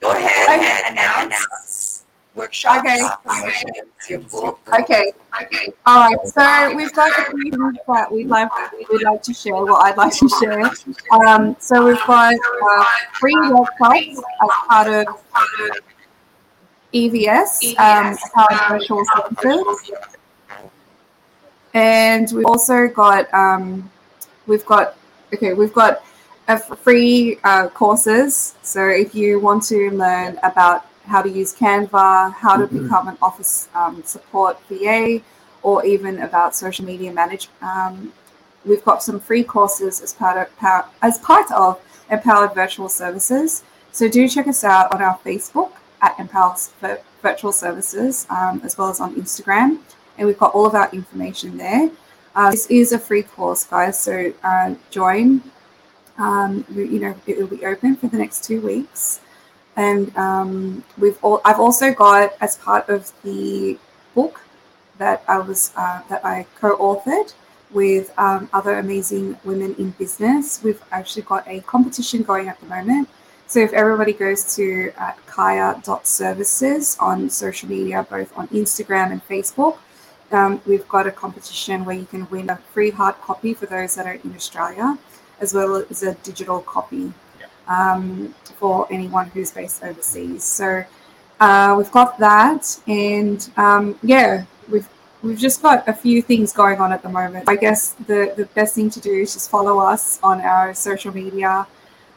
Speaker 5: Go ahead and announce workshop.
Speaker 3: Okay.
Speaker 5: Your
Speaker 3: okay. All right. So we've got a few things that we'd like we'd like to share. What I'd like to share. Um, so we've got uh, free workshops as part of EVS, um, Powered Virtual Services. And we've also got um, we've got okay we've got a free uh, courses. So if you want to learn about how to use Canva, how to become an office um, support VA, or even about social media management, um, we've got some free courses as part of as part of Empowered Virtual Services. So do check us out on our Facebook at Empowered Virtual Services, um, as well as on Instagram, and we've got all of our information there. Uh, this is a free course, guys. So uh, join. Um, you know, it will be open for the next two weeks, and um, we've all. I've also got as part of the book that I was uh, that I co-authored with um, other amazing women in business. We've actually got a competition going at the moment. So if everybody goes to uh, kaya.services on social media, both on Instagram and Facebook, um, we've got a competition where you can win a free hard copy for those that are in Australia, as well as a digital copy um, for anyone who's based overseas. So uh, we've got that, and um, yeah, we've we've just got a few things going on at the moment. I guess the the best thing to do is just follow us on our social media.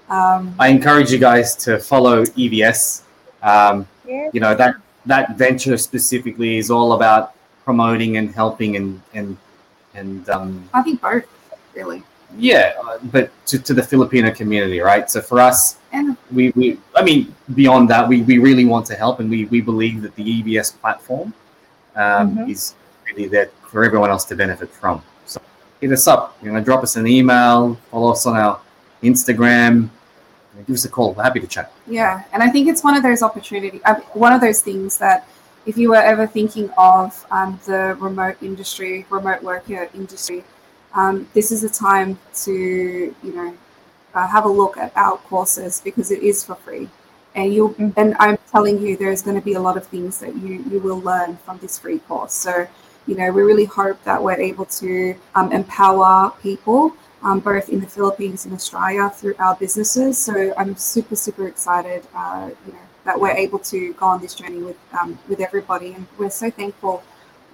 Speaker 3: Um,
Speaker 4: I encourage you guys to follow EVS. Um,
Speaker 2: Yeah.
Speaker 4: You know that that venture specifically is all about promoting and helping and and and um,
Speaker 3: I think both, really.
Speaker 4: Yeah, uh, but to, to the Filipino community, right? So for us,
Speaker 3: And
Speaker 4: we, we I mean beyond that, we, we really want to help, and we, we believe that the EVS platform um,
Speaker 2: Mhm.
Speaker 4: is really there for everyone else to benefit from. So hit us up, you know, drop us an email, follow us on our Instagram, give us a call. We're happy to chat.
Speaker 3: Yeah, and I think it's one of those opportunity, uh, one of those things that if you were ever thinking of um, the remote industry, remote worker industry, um, this is a time to you know uh, have a look at our courses because it is for free, and you
Speaker 2: Mhm.
Speaker 3: and I'm telling you there's going to be a lot of things that you you will learn from this free course. So you know we really hope that we're able to um, empower people um, both in the Philippines and Australia through our businesses. So I'm super, super excited, uh, you know, that we're able to go on this journey with um, with everybody, and we're so thankful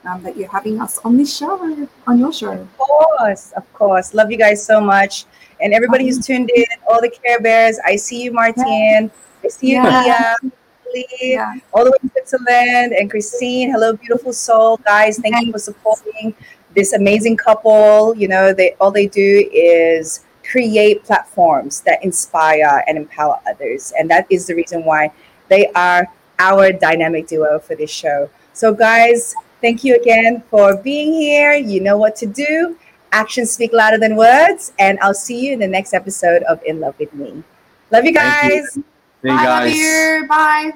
Speaker 3: um, that you're having us on this show, on your show.
Speaker 2: Of course, of course. Love you guys so much. And everybody who's tuned in, all the Care Bears. I see you, Martine. I see you,
Speaker 3: Yeah.
Speaker 2: Mia,
Speaker 3: Yeah,
Speaker 2: all the way to Switzerland, and Christine. Hello, beautiful soul, guys. Thank you for supporting this amazing couple. You know, they all they do is create platforms that inspire and empower others, and that is the reason why they are our dynamic duo for this show. So, guys, thank you again for being here. You know what to do. Actions speak louder than words, and I'll see you in the next episode of In Love with Me. Love you
Speaker 4: Thank you.
Speaker 2: guys.
Speaker 4: See you
Speaker 3: love
Speaker 4: guys.
Speaker 3: you. Bye.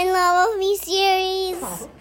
Speaker 3: and Love of Me series.